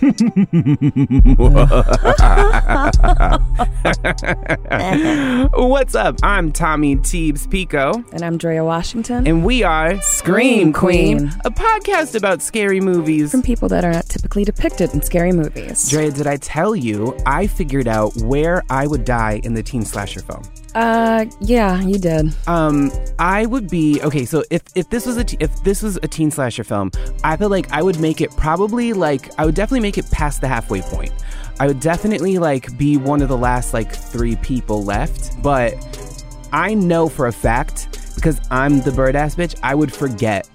What's up? I'm Tommy Teebs Pico. And I'm Drea Washington. And we are Scream Queen, a podcast about scary movies. From people that are not typically depicted in scary movies. Drea, did I tell you I figured out where I would die in the teen slasher film? Uh, yeah, you did. Um, I would be okay. So if if this was a if this was a teen slasher film, I feel like I would make it probably like I would definitely make it past the halfway point. I would definitely like be one of the last like three people left, but I know for a fact because I'm the bird ass bitch. I would forget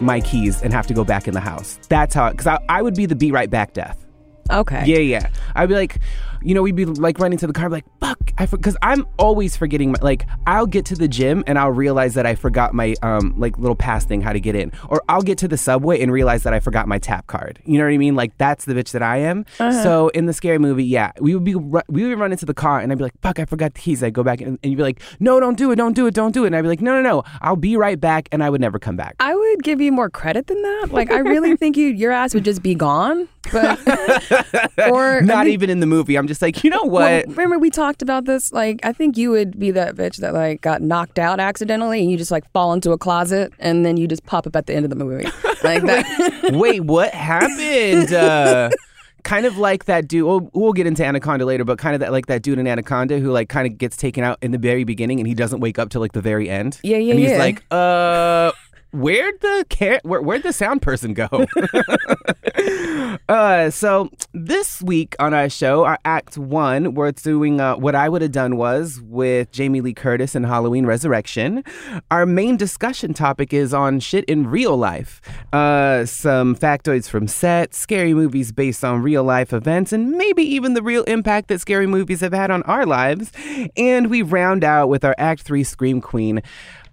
my keys and have to go back in the house. That's how because I, I would be the be right back death. Okay. Yeah, yeah. I'd be like, you know, we'd be like running to the car, like, fuck, I because I'm always forgetting. My, like, I'll get to the gym and I'll realize that I forgot my um like little pass thing how to get in, or I'll get to the subway and realize that I forgot my tap card. You know what I mean? Like that's the bitch that I am. Uh-huh. So in the scary movie, yeah, we would be ru- we would run into the car and I'd be like, fuck, I forgot the keys. I'd go back and, and you'd be like, no, don't do it, don't do it, don't do it. And I'd be like, no, no, no, I'll be right back, and I would never come back. I would give you more credit than that. Like, I really think you your ass would just be gone. But or Not I mean, even in the movie. I'm just like, you know well, what? remember we talked about this? Like, I think you would be that bitch that like got knocked out accidentally, and you just like fall into a closet, and then you just pop up at the end of the movie, like that. Wait, what happened? Uh, kind of like that dude. We'll, we'll get into Anaconda later, but kind of that like that dude in Anaconda who like kind of gets taken out in the very beginning and he doesn't wake up till like the very end. Yeah, yeah, And he's yeah. like, uh. Where'd the car- where, where'd the sound person go? uh, so this week on our show, our Act One, we're doing uh, what I would have done was with Jamie Lee Curtis and Halloween Resurrection. Our main discussion topic is on shit in real life, uh, some factoids from set, scary movies based on real life events, and maybe even the real impact that scary movies have had on our lives. And we round out with our Act Three Scream Queen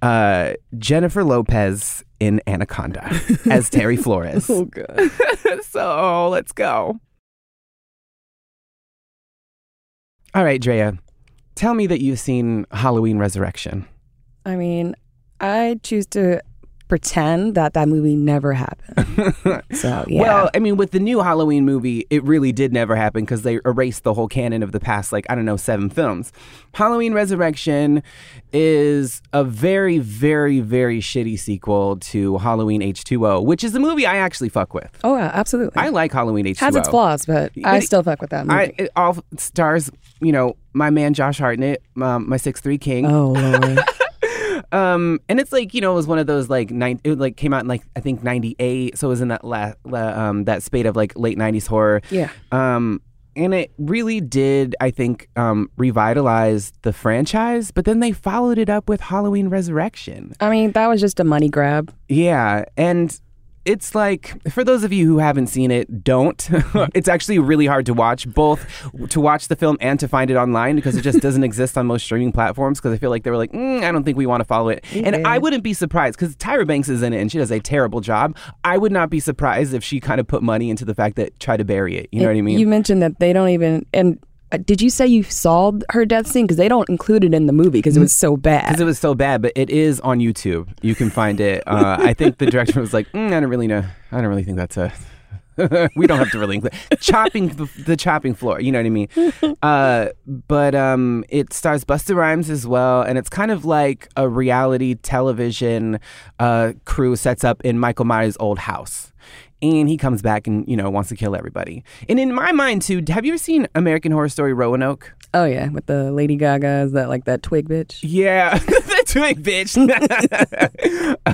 uh, Jennifer Lopez in Anaconda as Terry Flores. oh god. so let's go. All right, Drea, tell me that you've seen Halloween Resurrection. I mean, I choose to pretend that that movie never happened. so yeah. Well, I mean, with the new Halloween movie, it really did never happen because they erased the whole canon of the past, like, I don't know, seven films. Halloween Resurrection is a very, very, very shitty sequel to Halloween H2O, which is a movie I actually fuck with. oh, yeah, absolutely. I like Halloween H2O. has its flaws, but I still fuck with that movie. I, it all stars, you know, my man Josh Hartnett, um, my six three king. oh lord. Um, and it's like you know, it was one of those like nine. It like came out in like I think ninety eight, so it was in that la, la, um that spate of like late nineties horror. Yeah. Um, and it really did, I think, um, revitalize the franchise. But then they followed it up with Halloween Resurrection. I mean, that was just a money grab. Yeah, and it's like for those of you who haven't seen it, don't. it's actually really hard to watch, both to watch the film and to find it online because it just doesn't exist on most streaming platforms. Because I feel like they were like, mm, I don't think we want to follow it, and I wouldn't be surprised because Tyra Banks is in it and she does a terrible job. I would not be surprised if she kind of put money into the fact that try to bury it. You know what I mean? You mentioned that they don't even. And did you say you saw her death scene? Because they don't include it in the movie because it was so bad. because it was so bad, but it is on YouTube. You can find it. Uh, I think the director was like, mm, I don't really know. I don't really think that's a. we don't have to really include chopping the, the chopping floor. You know what I mean? Uh, but um, it stars Busta Rhymes as well, and it's kind of like a reality television uh, crew sets up in Michael Myers' old house. And he comes back and you know wants to kill everybody. And in my mind too, have you ever seen American Horror Story Roanoke? oh yeah, with the Lady Gaga, is that like that twig bitch? Yeah, the twig bitch.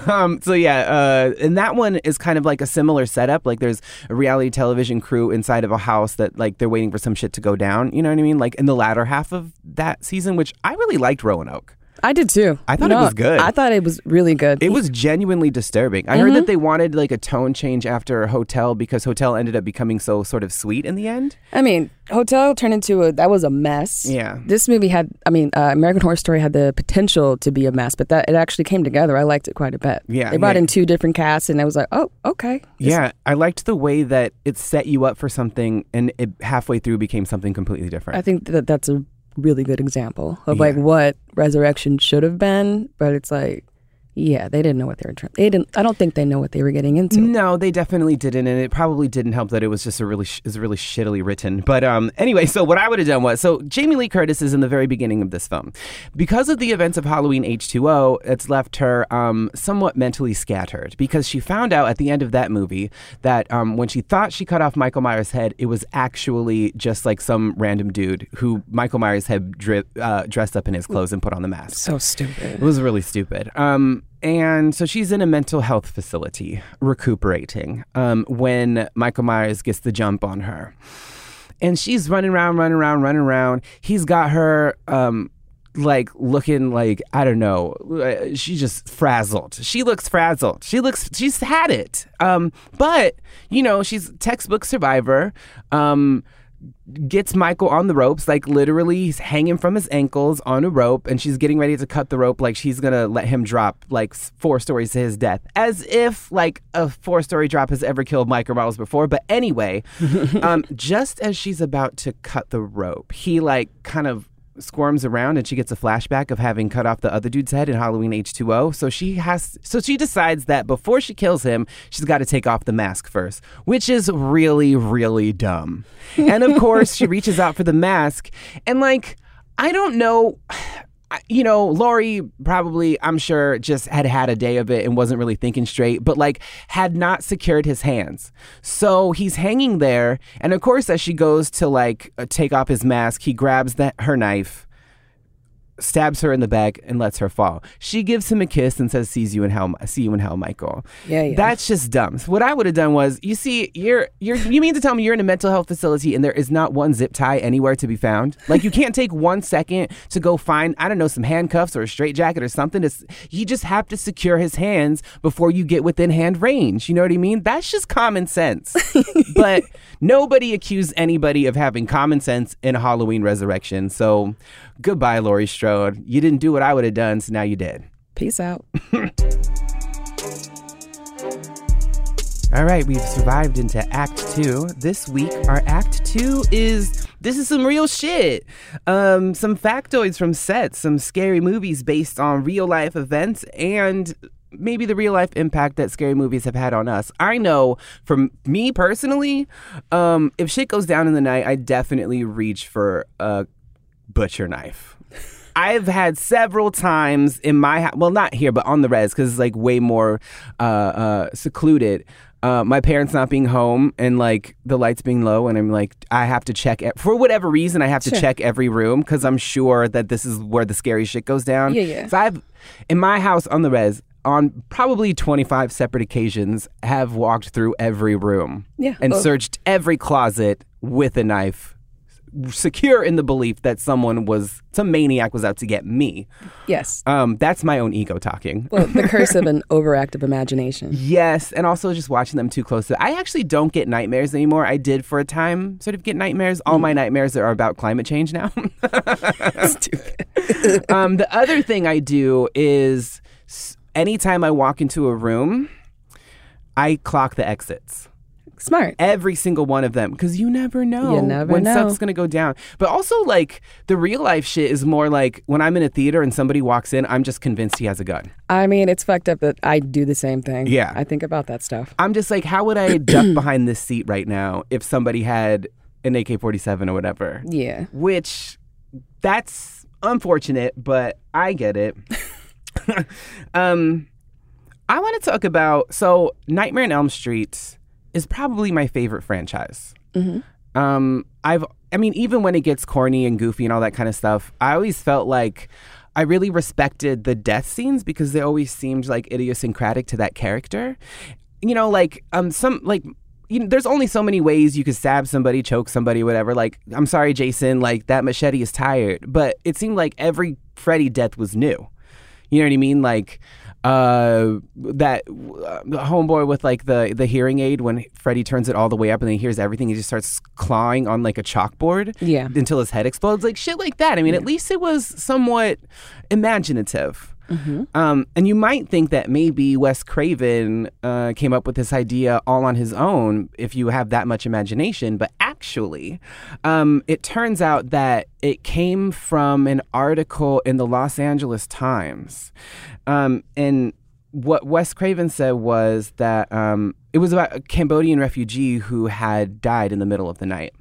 um, so yeah, uh, and that one is kind of like a similar setup. Like there's a reality television crew inside of a house that like they're waiting for some shit to go down. You know what I mean? Like in the latter half of that season, which I really liked Roanoke. I did too. I thought You it was good. I thought it was really good. It was genuinely disturbing. I heard that they wanted like a tone change after Hotel because Hotel ended up becoming so sort of sweet in the end. I mean, Hotel turned into a that was a mess. Yeah. This movie had, I mean, uh, American Horror Story had the potential to be a mess, but that it actually came together. I liked it quite a bit. Yeah, They brought yeah. in two different casts, and I was like, oh, okay. This- Yeah, I liked the way that it set you up for something and it halfway through became something completely different. I think that that's a really good example of like what Resurrection should have been, but it's like, yeah, they didn't know what they were trying. They didn't. I don't think they know what they were getting into. No, they definitely didn't, and it probably didn't help that it was just a really sh- is really shittily written. But um, anyway, so what I would have done was so Jamie Lee Curtis is in the very beginning of this film because of the events of Halloween H two O. It's left her um somewhat mentally scattered because she found out at the end of that movie that um when she thought she cut off Michael Myers' head, it was actually just like some random dude who Michael Myers had dri- uh, dressed up in his clothes and put on the mask. So stupid. It was really stupid. Um, and so she's in a mental health facility recuperating um, when Michael Myers gets the jump on her. And she's running around, running around, running around. He's got her um, like looking like, I don't know, uh, she's just frazzled. She looks frazzled. She looks, she's had it. Um, but, you know, she's textbook survivor. Um, gets Michael on the ropes, like literally he's hanging from his ankles on a rope, and she's getting ready to cut the rope, like she's gonna let him drop like four stories to his death, as if like a four story drop has ever killed Michael Myers before. But anyway, um, just as she's about to cut the rope, he like kind of squirms around and she gets a flashback of having cut off the other dude's head in Halloween H2O. So she has so she decides that before she kills him, she's got to take off the mask first, which is really really dumb. And of course, she reaches out for the mask and like I don't know you know, Laurie probably, I'm sure, just had had a day of it and wasn't really thinking straight, but like had not secured his hands. So he's hanging there. And of course, as she goes to like uh, take off his mask, he grabs that, her knife, stabs her in the back, and lets her fall. She gives him a kiss and says, "Sees you in hell, see you in hell, Michael." Yeah, yeah. That's just dumb. So what I would have done was, you see, you're you're you mean to tell me you're in a mental health facility and there is not one zip tie anywhere to be found? Like you can't take one second to go find I don't know some handcuffs or a straitjacket or something. To, you just have to secure his hands before you get within hand range. You know what I mean? That's just common sense. but nobody accused anybody of having common sense in a Halloween Resurrection. So goodbye, Laurie Strode. You didn't do what I would have done, so now you did. Peace out. All right, we've survived into Act Two. This week, our Act Two is this is some real shit. Um, some factoids from sets, some scary movies based on real life events, and maybe the real life impact that scary movies have had on us. I know for me personally, um, if shit goes down in the night, I definitely reach for a butcher knife. I've had several times in my house, well, not here, but on the res, because it's like way more uh, uh, secluded. Uh, my parents not being home and like the lights being low, and I'm like, I have to check e- for whatever reason. I have to Sure. check every room because I'm sure that this is where the scary shit goes down. Yeah, yeah. So I've in my house on the res on probably 25 separate occasions have walked through every room Yeah. and Oh. searched every closet with a knife secure in the belief that someone was some maniac was out to get me Yes. um that's my own ego talking Well, the curse of an overactive imagination. yes and also just watching them too closely. i actually don't get nightmares anymore i did for a time sort of get nightmares all my nightmares are about climate change now Stupid. um, the other thing I do is anytime I walk into a room, I clock the exits. Smart. Every single one of them, because you never know You never when know. stuff's gonna go down. But also, like the real life shit is more like when I'm in a theater and somebody walks in, I'm just convinced he has a gun. I mean, it's fucked up that I do the same thing. Yeah. I think about that stuff. I'm just like, how would I duck behind this seat right now if somebody had an AK-47 or whatever? Yeah. which that's unfortunate, but I get it. um, I want to talk about so Nightmare on Elm Street is probably my favorite franchise. Um, I've, I mean, even when it gets corny and goofy and all that kind of stuff, I always felt like I really respected the death scenes because they always seemed like idiosyncratic to that character. You know, like um, some like you know, there's only so many ways you could stab somebody, choke somebody, whatever. Like, I'm sorry, Jason, like that machete is tired. But it seemed like every Freddy death was new. You know what I mean? Like uh, that uh, homeboy with like the the hearing aid when Freddy turns it all the way up and then he hears everything, he just starts clawing on like a chalkboard, Yeah. until his head explodes, like shit like that. I mean, at least it was somewhat imaginative. Um, and you might think that maybe Wes Craven uh, came up with this idea all on his own if you have that much imagination, but actually, um, it turns out that it came from an article in the Los Angeles Times. Um, and what Wes Craven said was that um, it was about a Cambodian refugee who had died in the middle of the night.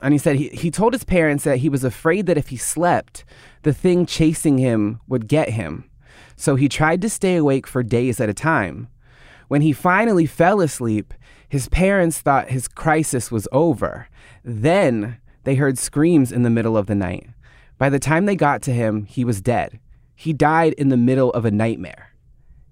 And he said he, he told his parents that he was afraid that if he slept, the thing chasing him would get him. So he tried to stay awake for days at a time. When he finally fell asleep, his parents thought his crisis was over. Then they heard screams in the middle of the night. By the time they got to him, he was dead. He died in the middle of a nightmare.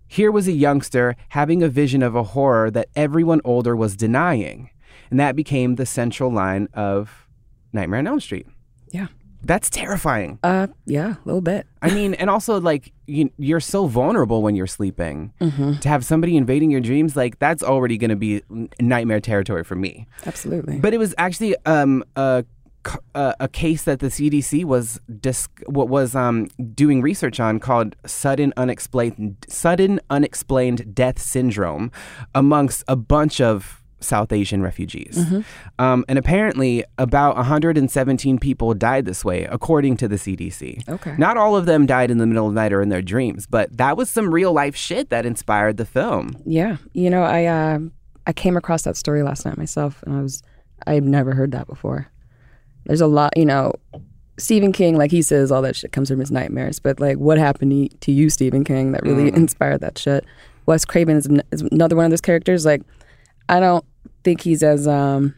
Here was a youngster having a vision of a horror that everyone older was denying. And that became the central line of Nightmare on Elm Street. Yeah. That's terrifying. Uh, yeah, a little bit. I mean, and also like you, you're so vulnerable when you're sleeping. To have somebody invading your dreams, like that's already going to be nightmare territory for me. Absolutely. But it was actually um, a, a a case that the CDC was dis- what was um, doing research on called sudden unexplained sudden unexplained death syndrome amongst a bunch of South Asian refugees. Um, and apparently, about 117 people died this way, according to the CDC. Okay. Not all of them died in the middle of the night or in their dreams, but that was some real life shit that inspired the film. Yeah, you know, I uh, I came across that story last night myself, and I was I've never heard that before. There's a lot, you know. Stephen King, like he says, all that shit comes from his nightmares. But like, what happened to, you, Stephen King, that really inspired that shit? Wes Craven is, is another one of those characters. Like, I don't think he's as um,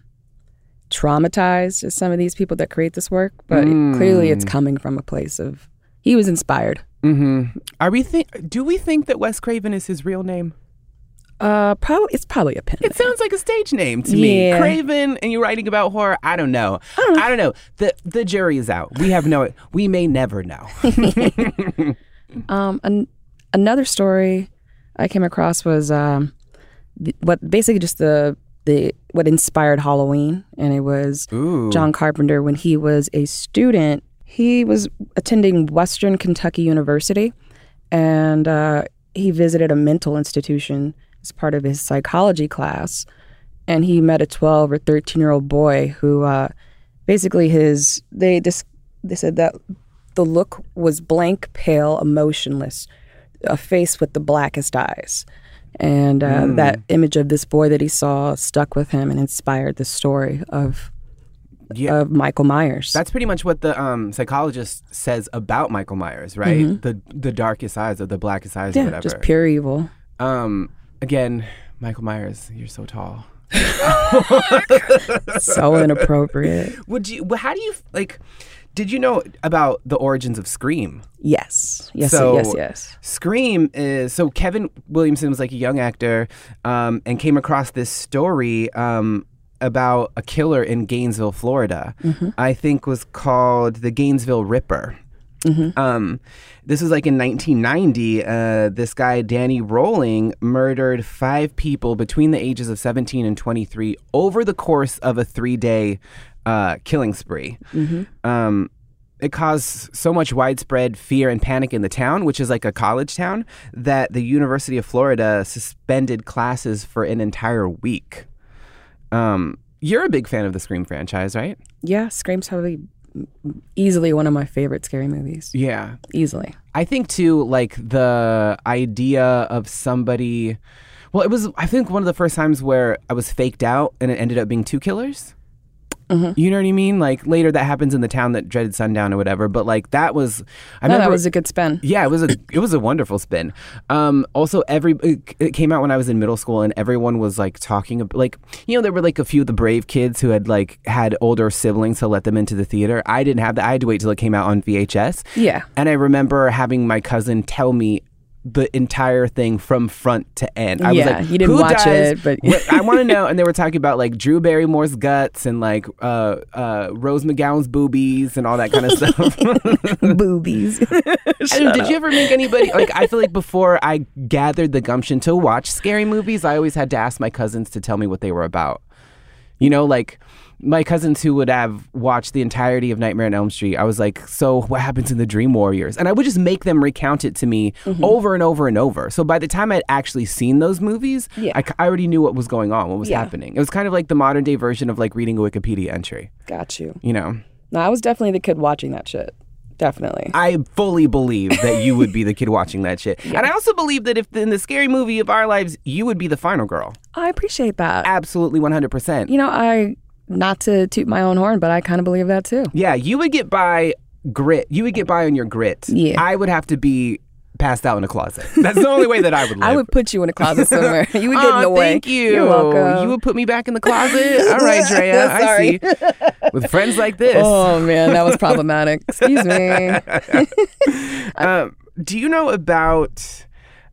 traumatized as some of these people that create this work, but it- clearly it's coming from a place of he was inspired. hmm Are we think? Do we think that Wes Craven is his real name? Uh, probably it's probably a pen. It sounds like a stage name to me. Yeah. Craven, and you're writing about horror. I don't know. I don't know. The the jury is out. We have no. We may never know. Um, an- another story I came across was um, the, what basically just the the what inspired Halloween, and it was Ooh. John Carpenter when he was a student. He was attending Western Kentucky University, and uh, he visited a mental institution as part of his psychology class, and he met a twelve or thirteen year old boy who uh, basically his they just they said that the look was blank, pale, emotionless, a face with the blackest eyes. And uh, that image of this boy that he saw stuck with him and inspired the story of Yeah. of Michael Myers. That's pretty much what the um, psychologist says about Michael Myers, right? The the darkest eyes or the blackest eyes or yeah, whatever. just pure evil. um, again, Michael Myers, you're so tall. So inappropriate. Would you? How do you like? Did you know about the origins of Scream? Yes, yes, So- yes, yes. Scream is so Kevin Williamson was like a young actor um, and came across this story um, about a killer in Gainesville, Florida. I think was called the Gainesville Ripper. Um, this was like in 1990. Uh, this guy Danny Rolling murdered five people between the ages of 17 and 23 over the course of a three-day uh, killing spree. Um, it caused so much widespread fear and panic in the town, which is like a college town, that the University of Florida suspended classes for an entire week. Um, you're a big fan of the Scream franchise, right? Yeah, Scream's probably easily one of my favorite scary movies. Yeah. Easily. I think too, like the idea of somebody. Well, it was. I think one of the first times where I was faked out, and it ended up being two killers. You know what I mean? Like later, that happens in the town that dreaded sundown or whatever. But like that was, I No, remember that was a good spin. Yeah, it was a it was a wonderful spin. Um, also, every it, it came out when I was in middle school, and everyone was like talking about like you know there were like a few of the brave kids who had like had older siblings to let them into the theater. I didn't have that. I had to wait till it came out on VHS. Yeah. And I remember having my cousin tell me the entire thing from front to end. I Yeah, was like, you didn't watch dies? it, but- I want to know. And they were talking about like Drew Barrymore's guts and like uh, uh, Rose McGowan's boobies and all that kind of stuff. Boobies. Did you ever make anybody like? I feel like before I gathered the gumption to watch scary movies, I always had to ask my cousins to tell me what they were about. You know, like my cousins who would have watched the entirety of Nightmare on Elm Street. I was like, "So what happens in the Dream Warriors?" And I would just make them recount it to me Mm-hmm. over and over and over. So by the time I'd actually seen those movies, Yeah. I, I already knew what was going on, what was Yeah. happening. It was kind of like the modern day version of like reading a Wikipedia entry. Got you. You know, No, I was definitely the kid watching that shit. Definitely. I fully believe that you would be the kid watching that shit. And I also believe that if in the scary movie of our lives, you would be the final girl. I appreciate that. Absolutely 100%. You know, I not to toot my own horn, but I kind of believe that too. Yeah, you would get by grit. You would get by on your grit. Yeah. I would have to be passed out in a closet. That's the only way that I would live. I would put you in a closet somewhere. you would get Aw, in the way. Thank you. You're welcome. You would put me back in the closet. All right, Drea. I see. With friends like this. Oh man, that was problematic. Excuse me. Um, do you know about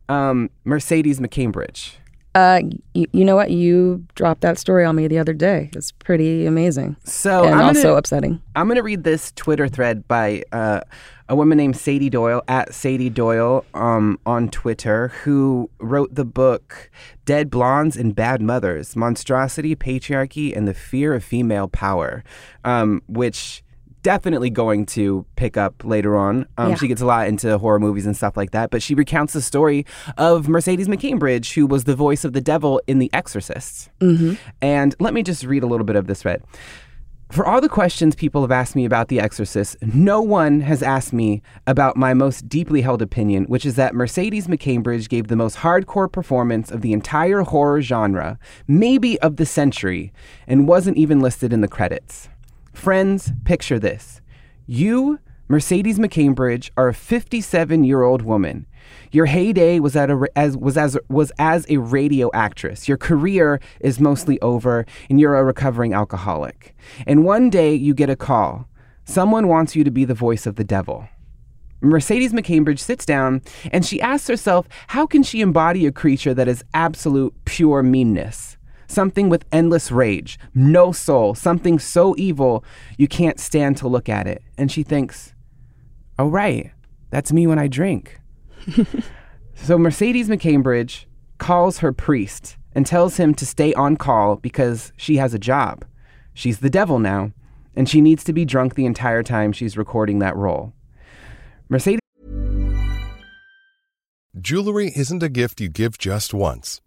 um, Mercedes McCambridge? Uh, you, you know what? You dropped that story on me the other day. It's pretty amazing So and I'm also gonna, upsetting. I'm going to read this Twitter thread by uh, a woman named Sady Doyle at Sady Doyle um, on Twitter, who wrote the book "Dead Blondes and Bad Mothers: Monstrosity, Patriarchy, and the Fear of Female Power," um, which definitely going to pick up later on. Um, Yeah. She gets a lot into horror movies and stuff like that, but she recounts the story of Mercedes McCambridge, who was the voice of the devil in The Exorcist. And let me just read a little bit of this thread. For all the questions people have asked me about The Exorcist, no one has asked me about my most deeply held opinion, which is that Mercedes McCambridge gave the most hardcore performance of the entire horror genre, maybe of the century, and wasn't even listed in the credits. Friends, picture this. You, Mercedes McCambridge, are a 57 year old woman. Your heyday was at a as was as was as a radio actress. Your career is mostly over, and you're a recovering alcoholic. And one day you get a call. Someone wants you to be the voice of the devil. Mercedes McCambridge sits down and she asks herself, how can she embody a creature that is absolute pure meanness? Something with endless rage, no soul, something so evil you can't stand to look at it. And she thinks, oh, right, that's me when I drink. so Mercedes McCambridge calls her priest and tells him to stay on call because she has a job. She's the devil now, and she needs to be drunk the entire time she's recording that role. Mercedes Jewelry isn't a gift you give just once.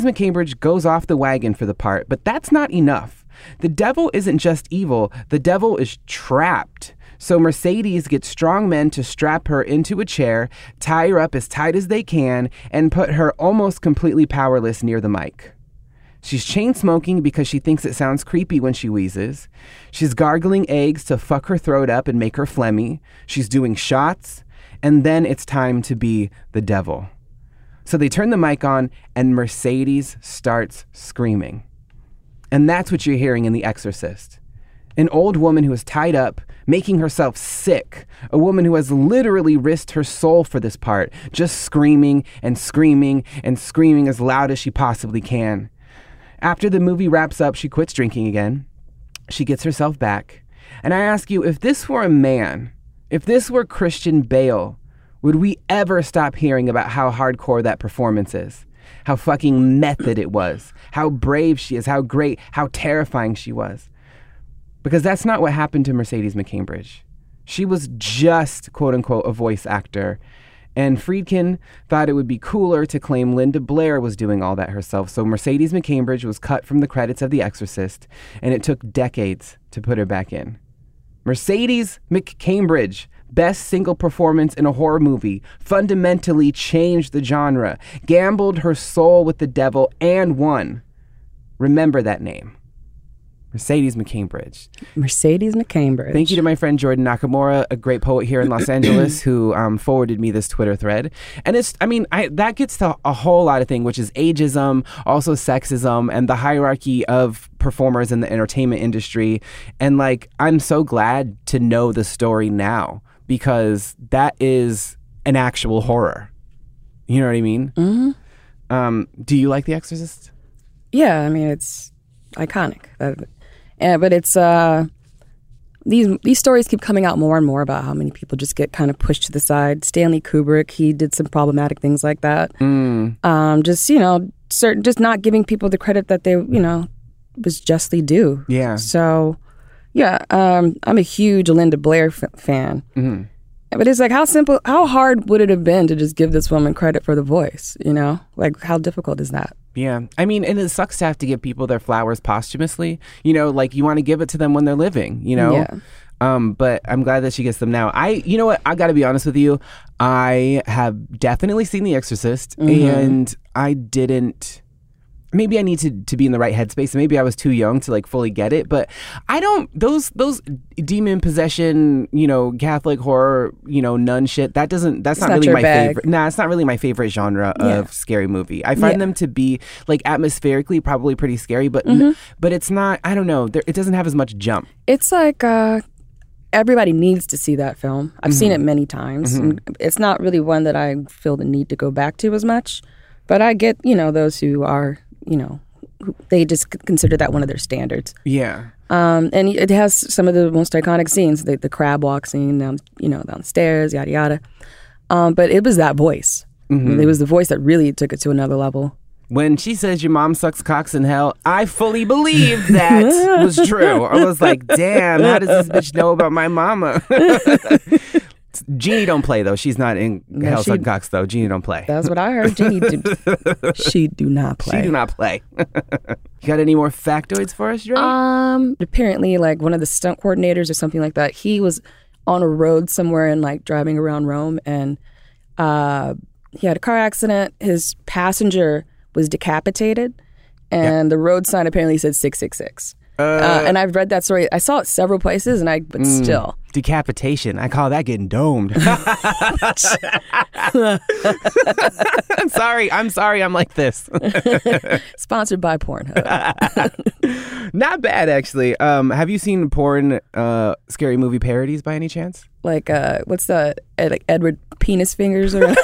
McCambridge goes off the wagon for the part, but that's not enough. The devil isn't just evil, the devil is trapped. So Mercedes gets strong men to strap her into a chair, tie her up as tight as they can, and put her almost completely powerless near the mic. She's chain smoking because she thinks it sounds creepy when she wheezes. She's gargling eggs to fuck her throat up and make her phlegmy. She's doing shots. And then it's time to be the devil. So they turn the mic on, and Mercedes starts screaming. And that's what you're hearing in The Exorcist. An old woman who is tied up, making herself sick. A woman who has literally risked her soul for this part, just screaming and screaming and screaming as loud as she possibly can. After the movie wraps up, she quits drinking again. She gets herself back. And I ask you if this were a man, if this were Christian Bale, would we ever stop hearing about how hardcore that performance is? How fucking method it was? How brave she is? How great? How terrifying she was? Because that's not what happened to Mercedes McCambridge. She was just, quote unquote, a voice actor. And Friedkin thought it would be cooler to claim Linda Blair was doing all that herself. So Mercedes McCambridge was cut from the credits of The Exorcist, and it took decades to put her back in. Mercedes McCambridge, best single performance in a horror movie, fundamentally changed the genre, gambled her soul with the devil, and won. Remember that name. Mercedes McCambridge. Mercedes McCambridge. Thank you to my friend Jordan Nakamura, a great poet here in Los Angeles, who um, forwarded me this Twitter thread. And it's, I mean, I, that gets to a whole lot of things, which is ageism, also sexism, and the hierarchy of performers in the entertainment industry. And like, I'm so glad to know the story now because that is an actual horror. You know what I mean? Mm-hmm. Um, do you like The Exorcist? Yeah, I mean it's iconic. Uh, yeah, but it's uh, these these stories keep coming out more and more about how many people just get kind of pushed to the side. Stanley Kubrick, he did some problematic things like that. Mm. Um, just you know, certain just not giving people the credit that they you know was justly due. Yeah. So, yeah, um, I'm a huge Linda Blair f- fan. Mhm. But it's like how simple, how hard would it have been to just give this woman credit for the voice? You know, like how difficult is that? Yeah. I mean, and it sucks to have to give people their flowers posthumously. You know, like you want to give it to them when they're living, you know? Yeah. Um, but I'm glad that she gets them now. I, you know what? I got to be honest with you. I have definitely seen The Exorcist, and I didn't. Maybe I need to, to be in the right headspace. Maybe I was too young to like fully get it. But I don't those those demon possession, you know, Catholic horror, you know, nun shit. That doesn't. That's not, not really my bag. favorite. Nah, it's not really my favorite genre Yeah. of scary movie. I find Yeah. them to be like atmospherically probably pretty scary, but Mm-hmm. n- but it's not. I don't know. There, it doesn't have as much jump. It's like uh, everybody needs to see that film. I've seen it Mm-hmm. many times. and It's not really one that I feel the need to go back to as much, but I get you know those who are you know they just consider that one of their standards. Yeah. Um, and it has some of the most iconic scenes, the, the crab walk scene down, you know, down the stairs, yada yada. Um, but it was that voice. It was the voice that really took it to another level. When she says your mom sucks cocks in hell, I fully believe that was true. I was like, damn, how does this bitch know about my mama? Jeannie don't play though. She's not in Hell's she- cocks though. Jeannie don't play. That's what I heard. Jeannie, do, she do not play. She do not play. you got any more factoids for us, Dre? Um, apparently, like one of the stunt coordinators or something like that, he was on a road somewhere and like driving around Rome, and uh, he had a car accident. His passenger was decapitated, and the road sign apparently said six six six. Uh, and I've read that story. I saw it several places, and I but still, Decapitation. I call that getting domed. I'm sorry. I'm sorry. I'm like this. sponsored by Pornhub. Not bad, actually. Um, have you seen porn, uh, scary movie parodies by any chance? like uh, what's the Ed, like Edward Penis Fingers or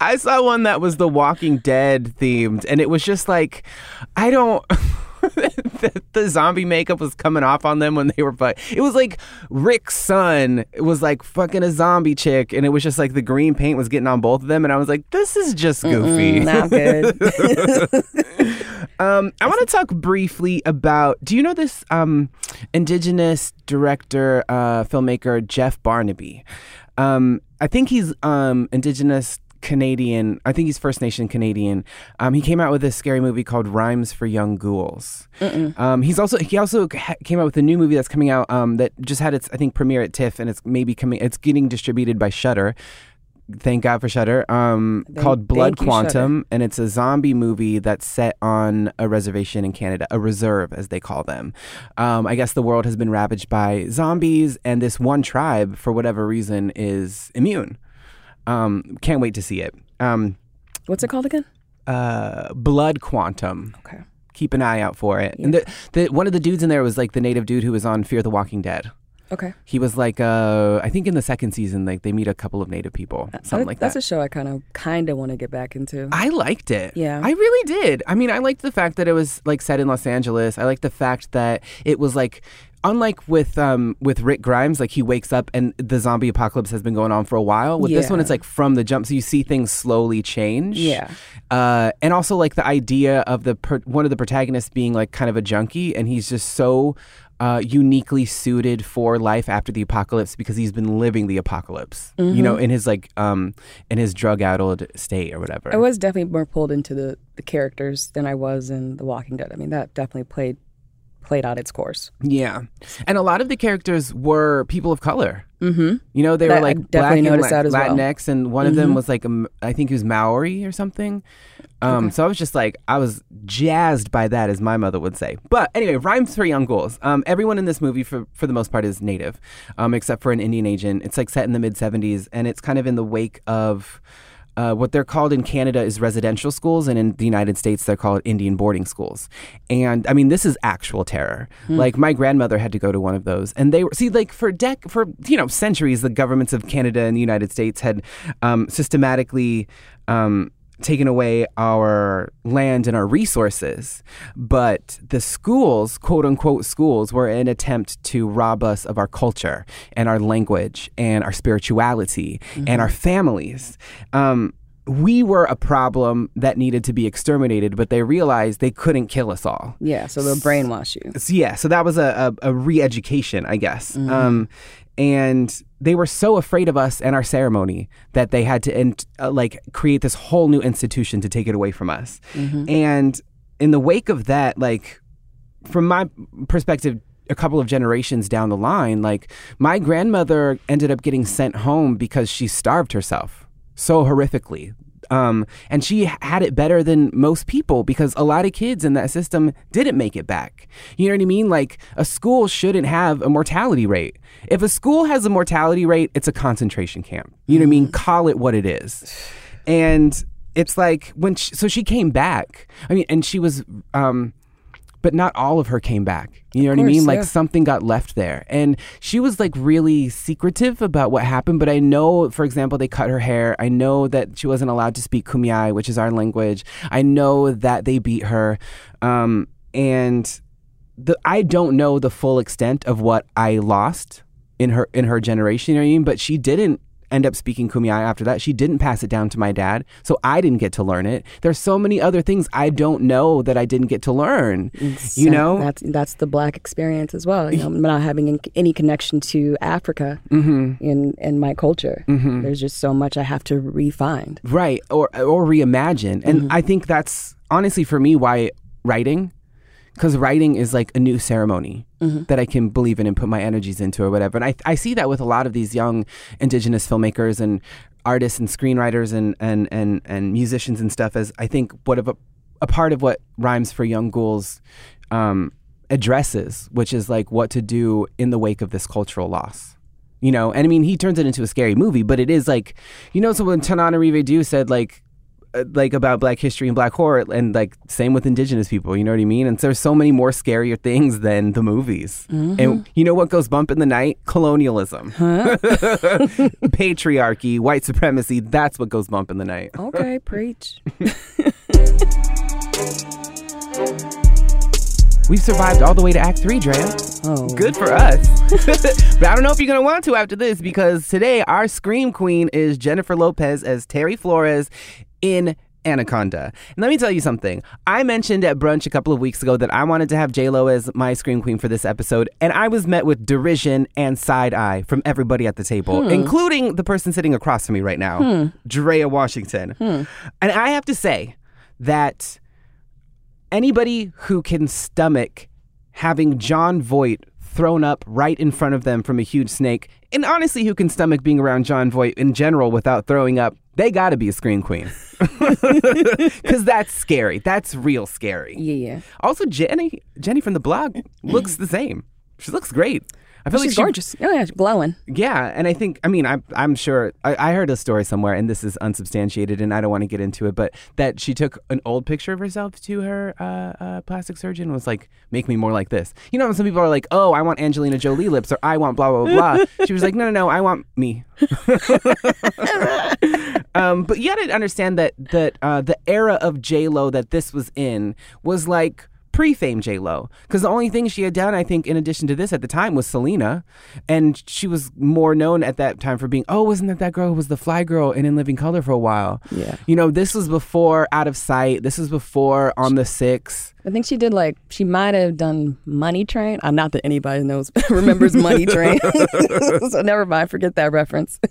I saw one that was The Walking Dead themed, and it was just like, I don't. The, the zombie makeup was coming off on them when they were, but it was like Rick's son was like fucking a zombie chick, and it was just like the green paint was getting on both of them, and I was like, this is just goofy. not good. Um, I want to talk briefly about. Do you know this um, indigenous director, uh, filmmaker Jeff Barnaby? Um, I think he's um, indigenous Canadian. I think he's First Nation Canadian. Um, he came out with a scary movie called Rhymes for Young Ghouls. Um, he's also he also ha- came out with a new movie that's coming out um, that just had its I think premiere at TIFF and it's maybe coming. It's getting distributed by Shudder. Thank God for Shudder. Um, called Blood thank you, Quantum, and it's a zombie movie that's set on a reservation in Canada, a reserve as they call them. Um, I guess the world has been ravaged by zombies, and this one tribe, for whatever reason, is immune. Um, can't wait to see it. Um, What's it called again? uh, Blood Quantum. Okay. Keep an eye out for it. And the, the one of the dudes in there was like the native dude who was on Fear the Walking Dead. Okay. He was like, uh, I think in the second season, like they meet a couple of native people, something like that. That's a show I kind of kind of want to get back into. I liked it. Yeah. I really did. I mean, I liked the fact that it was like set in Los Angeles. I liked the fact that it was like unlike with um with Rick Grimes, like he wakes up and the zombie apocalypse has been going on for a while. With this one, it's like from the jump, so you see things slowly change. Yeah. Uh, and also like the idea of the per- one of the protagonists being like kind of a junkie, and he's just so. Uh, uniquely suited for life after the apocalypse because he's been living the apocalypse, you Mm-hmm. know, in his like um in his drug addled state or whatever. I was definitely more pulled into the, the characters than I was in The Walking Dead. I mean, that definitely played played out its course. Yeah, and a lot of the characters were people of color. Mm-hmm. You know, they That- were like definitely black and noticed La- that as well. Mm-hmm. Latinx, and one of them was like, I think he was Maori or something. Um, So I was just like, I was jazzed by that, as my mother would say. But anyway, rhymes for young ghouls. Um, everyone in this movie, for for the most part, is native, um, except for an Indian agent. It's like set in the mid '70s, and it's kind of in the wake of. Uh, what they're called in Canada is residential schools, and in the United States, they're called Indian boarding schools. And I mean, this is actual terror. Like my grandmother had to go to one of those, and they were see like for dec for you know centuries, the governments of Canada and the United States had um, systematically. Um, taken away our land and our resources. But the schools, quote unquote schools, were an attempt to rob us of our culture and our language and our spirituality and our families. Um, we were a problem that needed to be exterminated, but they realized they couldn't kill us all. Yeah, so they'll brainwash you. So, yeah, so that was a, a, a re-education, I guess. Um, and they were so afraid of us and our ceremony that they had to in, uh, like create this whole new institution to take it away from us. And in the wake of that, like from my perspective, a couple of generations down the line, like my grandmother ended up getting sent home because she starved herself so horrifically. Um, and she had it better than most people because a lot of kids in that system didn't make it back. You know what I mean? Like a school shouldn't have a mortality rate. If a school has a mortality rate, it's a concentration camp. You know what I mean? Call it what it is. And it's like when she, so she came back. I mean, and she was um but not all of her came back. You know what I mean? Like yeah. something got left there. And she was like really secretive about what happened. But I know, for example, they cut her hair. I know that she wasn't allowed to speak Kumeyaay, which is our language. I know that they beat her. Um, and the, I don't know the full extent of what I lost in her in her generation. You know what I mean? But she didn't end up speaking Kumeyaay after that. She didn't pass it down to my dad, so I didn't get to learn it. There's so many other things I don't know that I didn't get to learn. You know? that's that's the black experience as well. You know, not having any connection to Africa Mm-hmm. in in my culture. There's just so much I have to refine. right or or reimagine and i think that's honestly for me why writing because writing is like a new ceremony that i can believe in and put my energies into or whatever. And I, I see that with a lot of these young indigenous filmmakers and artists and screenwriters and and and, and musicians and stuff as i think what of a, a part of what rhymes for young ghouls um, addresses which is like what to do in the wake of this cultural loss. You know? And i mean he turns it into a scary movie but it is like you know so when Tananarive said like Uh, like about black history and black horror and like same with indigenous people you know what i mean? And so there's so many more scarier things than the movies. Mm-hmm. And you know what goes bump in the night? Colonialism. Patriarchy white supremacy that's what goes bump in the night. Okay, preach. we've survived all the way to act three drea Oh, Good for us. but I don't know if you're going to want to after this because today our Scream Queen is Jennifer Lopez as Terry Flores in Anaconda. And let me tell you something. I mentioned at brunch a couple of weeks ago that I wanted to have J-Lo as my Scream Queen for this episode, and I was met with derision and side eye from everybody at the table, hmm. including the person sitting across from me right now, hmm. Drea Washington. Hmm. And I have to say that anybody who can stomach having Jon Voight thrown up right in front of them from a huge snake, and honestly, who can stomach being around Jon Voight in general without throwing up, they got to be a scream queen. Because that's scary. That's real scary. yeah. Also, Jenny, Jenny from the block looks the same. She looks great. I feel She's like she, gorgeous. Oh yeah, glowing. yeah, and I think I mean I'm I'm sure I, I heard a story somewhere, and this is unsubstantiated, and I don't want to get into it, but that she took an old picture of herself to her uh, uh, plastic surgeon and was like, "Make me more like this." You know, some people are like, "Oh, I want Angelina Jolie lips," or "I want blah blah blah." blah. she was like, "No, no, no, I want me." um, but you got to understand that that uh, the era of J Lo that this was in was like pre-fame J Lo, because the only thing she had done, I think, in addition to this at the time, was Selena, and she was more known at that time for being, oh, wasn't that that girl who was the Fly Girl in In Living Color for a while? Yeah. You know, this was before Out of Sight. This was before On the Six. I think she did like she might have done Money Train. Uh, not that anybody knows remembers Money Train, so never mind. Forget that reference.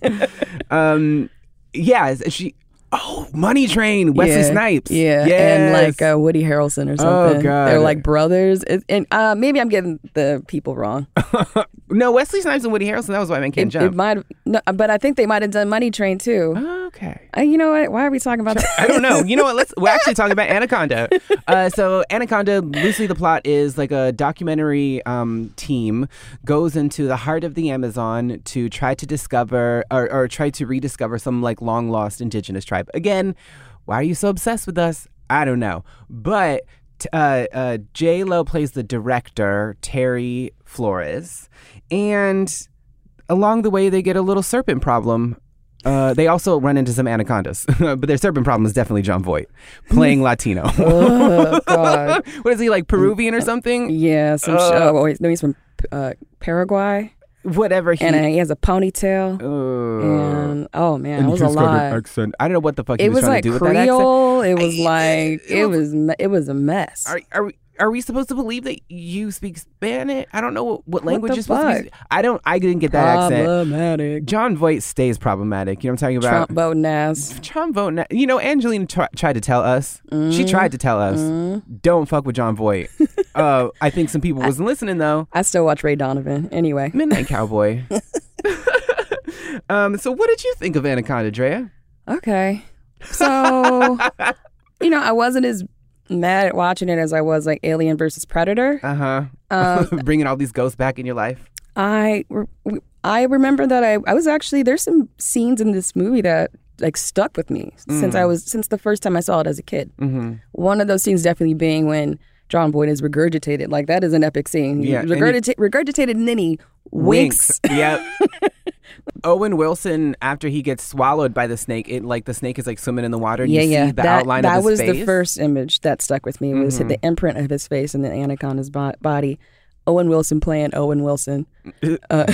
Um, yeah, she Oh, Money Train, Wesley yeah, Snipes. Yeah, and like uh, Woody Harrelson or something. Oh, God. They're like brothers. It, and uh, maybe I'm getting the people wrong. no, Wesley Snipes and Woody Harrelson. That was White Men Can't It, it might, no, but I think they might have done Money Train too. okay. Uh, you know what? Why are we talking about that? I don't know. You know what? Let's. We're actually talking about Anaconda. Uh, so Anaconda, loosely the plot is like a documentary um, team goes into the heart of the Amazon to try to discover or, or try to rediscover some like long lost indigenous tribe. Again, why are you so obsessed with us? I don't know, but. Uh, uh, J Lo plays the director Terry Flores, and along the way they get a little serpent problem. Uh, they also run into some anacondas, but their serpent problem is definitely Jon Voight playing Latino. oh God. what is he like Peruvian or something? Yeah, some. sh- Uh, oh, wait, no, he's from uh, Paraguay, Whatever he. and uh, he has a ponytail. uh, and oh man, and it was a he's got an lot. accent. I don't know what the fuck he It was, was trying like to do with that accent. Creole. It was like it it was- was it was a mess. Are, are, we- are we supposed to believe that you speak Spanish? I don't know what, what language the you're supposed to be. I don't. I didn't get that accent. Problematic. Jon Voight stays problematic. You know what I'm talking about? Trump voting ass. Trump vote. na- You know, Angelina tr- tried to tell us. She tried to tell us. Don't fuck with Jon Voight. uh, I think some people wasn't listening though. I still watch Ray Donovan. Anyway, Midnight Cowboy. um. So, what did you think of Anaconda, Drea? okay. So, you know, I wasn't as mad at watching it as I was like Alien versus Predator. Uh huh. Um, Bringing all these ghosts back in your life. I I remember that I, I was actually there's some scenes in this movie that like stuck with me since I was since the first time I saw it as a kid. Mm-hmm. One of those scenes definitely being when Jon Voight is regurgitated. Like that is an epic scene. Yeah, regurgita- regurgitated and then he winks. yep. Owen Wilson, after he gets swallowed by the snake, it like the snake is like swimming in the water, and Yeah, you yeah. see the that outline that of his was face. Mm-hmm. the first image that stuck with me. Was the imprint of his face and the anaconda's bo- body. Owen Wilson playing Owen Wilson. Uh,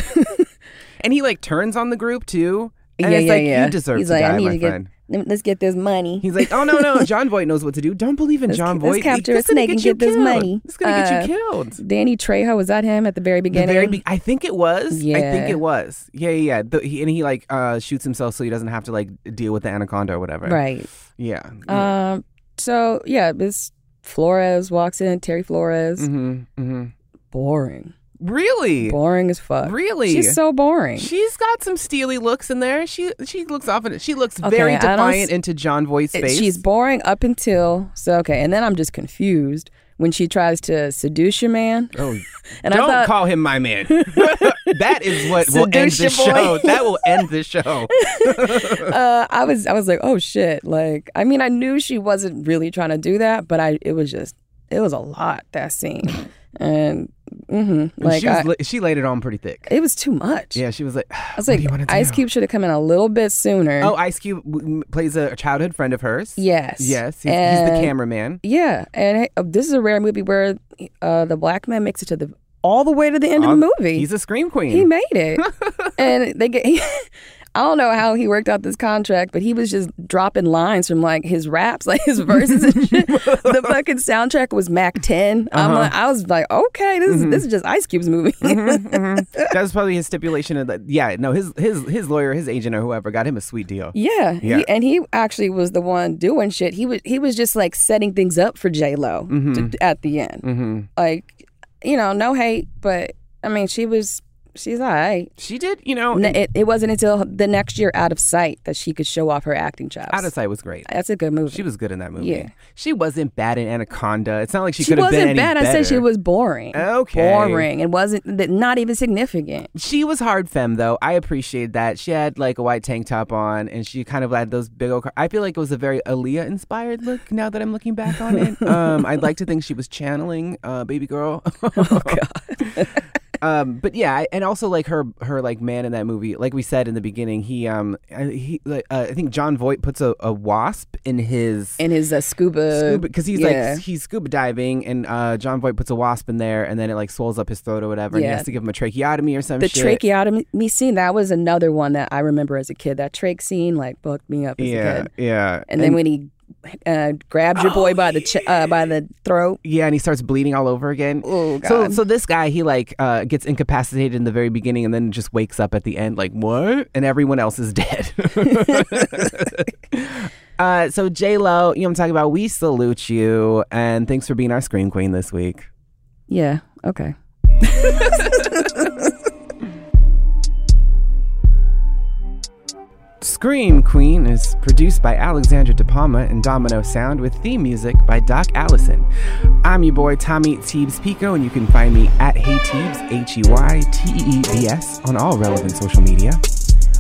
and he like turns on the group too. And yeah, it's yeah, like yeah. you deserve He's to like, die, I need my to get. Let's get this money. He's like, oh no, no, Jon Voight knows what to do. Don't believe in Let's- John let's capture a snake and get this money. It's gonna Uh, get you killed. Danny Trejo was that him at the very The beginning? very be- I think it was. Yeah, I think Yeah. it was. Yeah, yeah. yeah. The, he, and he like uh, shoots himself so he doesn't have to like deal with the anaconda or whatever. right. Yeah. Um. So yeah, this Flores walks in. Terri Flores. mm-hmm. Mm-hmm. Boring. Really? Boring as fuck. Really? She's so boring. She's got some steely looks in there. She she looks often. She looks Okay, very defiant into Jon Voight's face. She's boring up until so okay, and then I'm just confused when she tries to seduce your man. oh, And I don't thought- call him my man. that is what will end the show. That will end the show. uh, I was I was like, oh shit! Like, I mean, I knew she wasn't really trying to do that, but I it was just it was a lot that scene, and hmm like she, was, I, she laid it on pretty thick. it was too much. Yeah, she was like, I was "What like, do you want to do?" Ice Cube should have come in a little bit sooner. Oh, Ice Cube plays a childhood friend of hers. yes, Yes, he's, he's the cameraman. Yeah, and hey, uh, this is a rare movie where uh, the black man makes it to the all the way to the end of the movie. He's a scream queen. he made it, and they get. I don't know how he worked out this contract, but he was just dropping lines from like his raps, like his verses and shit. the fucking soundtrack was Mac 10. I'm Uh-huh. like, I was like, okay, this is this is just Ice Cube's movie. that was probably his stipulation. Of the, yeah, no, his his his lawyer, his agent, or whoever got him a sweet deal. yeah, he- Yeah. and he actually was the one doing shit. He was he was just like setting things up for J Lo at the end. Mm-hmm. Like, you know, no hate, but I mean, she was she's all right. She did, you know, N- It, it wasn't until the next year out of sight that she could show off her acting chops. Out of Sight was great. That's a good movie. She was good in that movie. Yeah. She wasn't bad in Anaconda. It's not like she, She could have been She wasn't bad. better. I said she was boring. Okay. Boring. It wasn't not even significant. She was hard femme though. I appreciate that. She had like a white tank top on, and she kind of had those big old. Car- I feel like it was a very Aaliyah inspired look. Now that I'm looking back on it, um, I'd like to think she was channeling uh, baby girl. Oh God. um, but yeah, and also like her her like man in that movie. Like we said in the beginning, he um I- he like uh, I think Jon Voight puts a, a wasp in his. in his uh, scuba. Because he's yeah. like he's scuba diving and uh, Jon Voight puts a wasp in there and then it like swells up his throat or whatever and he has to give him a tracheotomy or some the shit. tracheotomy scene. That was another one that I remember as a kid. That trach scene like fucked me up as a yeah, kid. yeah. And, then when he uh, grabs your boy by the ch- uh, by the throat. yeah, and he starts bleeding all over again. Oh So, God. so this guy, he like uh, gets incapacitated in the very beginning, and then just wakes up at the end, like what? And everyone else is dead. Uh, so J Lo, you know what I'm talking about. We salute you, and thanks for being our scream queen this week. Yeah. Okay. Scream Queen is produced by Alexandra DePalma and Domino Sound with theme music by Doc Allison. I'm your boy Tommy Teebs Pico, and you can find me at Hey Teebs, H E Y T E E B S, on all relevant social media.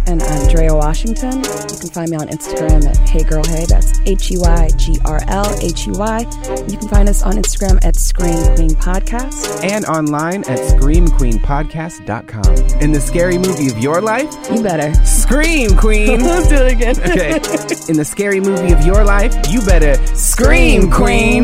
And I'm Washington. You can find me on Instagram at Hey Girl Hey. That's H E Y G R L H E Y. You can find us on Instagram at Scream Queen Podcast. And online at ScreamQueenPodcast.com. In the scary movie of your life, You better. Scream Queen. Let's do it again. Okay. In the scary movie of your life, you better scream, Queen.